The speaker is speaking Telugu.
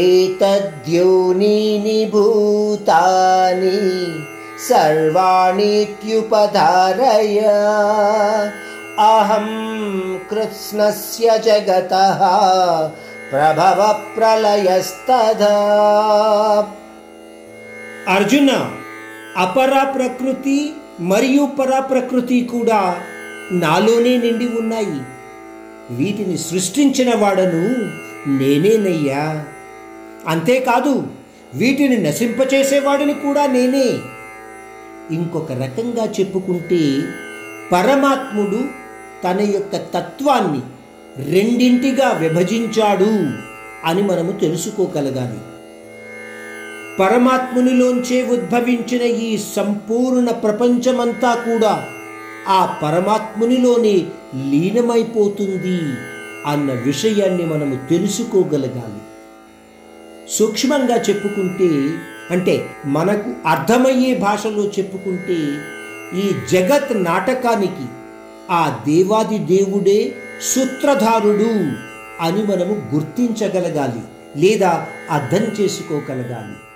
एतद्योनीनि भूतानि सर्वाणीत्युपधारय अहं कृत्स्नस्य जगतः ప్రభవప్రలయస్తదా అర్జున అపర ప్రకృతి మరియు పర ప్రకృతి కూడా నాలోనే నిండి ఉన్నాయి వీటిని సృష్టించిన వాడను నేనేనయ్యా అంతేకాదు వీటిని నశింపచేసేవాడిని కూడా నేనే. ఇంకొక రకంగా చెప్పుకుంటే పరమాత్ముడు తన యొక్క తత్వాన్ని రెండింటిగా విభజించాడు అని మనము తెలుసుకోగలగాలి. పరమాత్మునిలోంచే ఉద్భవించిన ఈ సంపూర్ణ ప్రపంచమంతా కూడా ఆ పరమాత్మునిలోనే లీనమైపోతుంది అన్న విషయాన్ని మనము తెలుసుకోగలగాలి. సూక్ష్మంగా చెప్పుకుంటే అంటే మనకు అర్థమయ్యే భాషలో చెప్పుకుంటే ఈ జగత్ నాటకానికి ఆ దేవాది దేవుడే సూత్రధారుడు అని మనము గుర్తించగలగాలి లేదా అర్థం చేసుకోగలగాలి.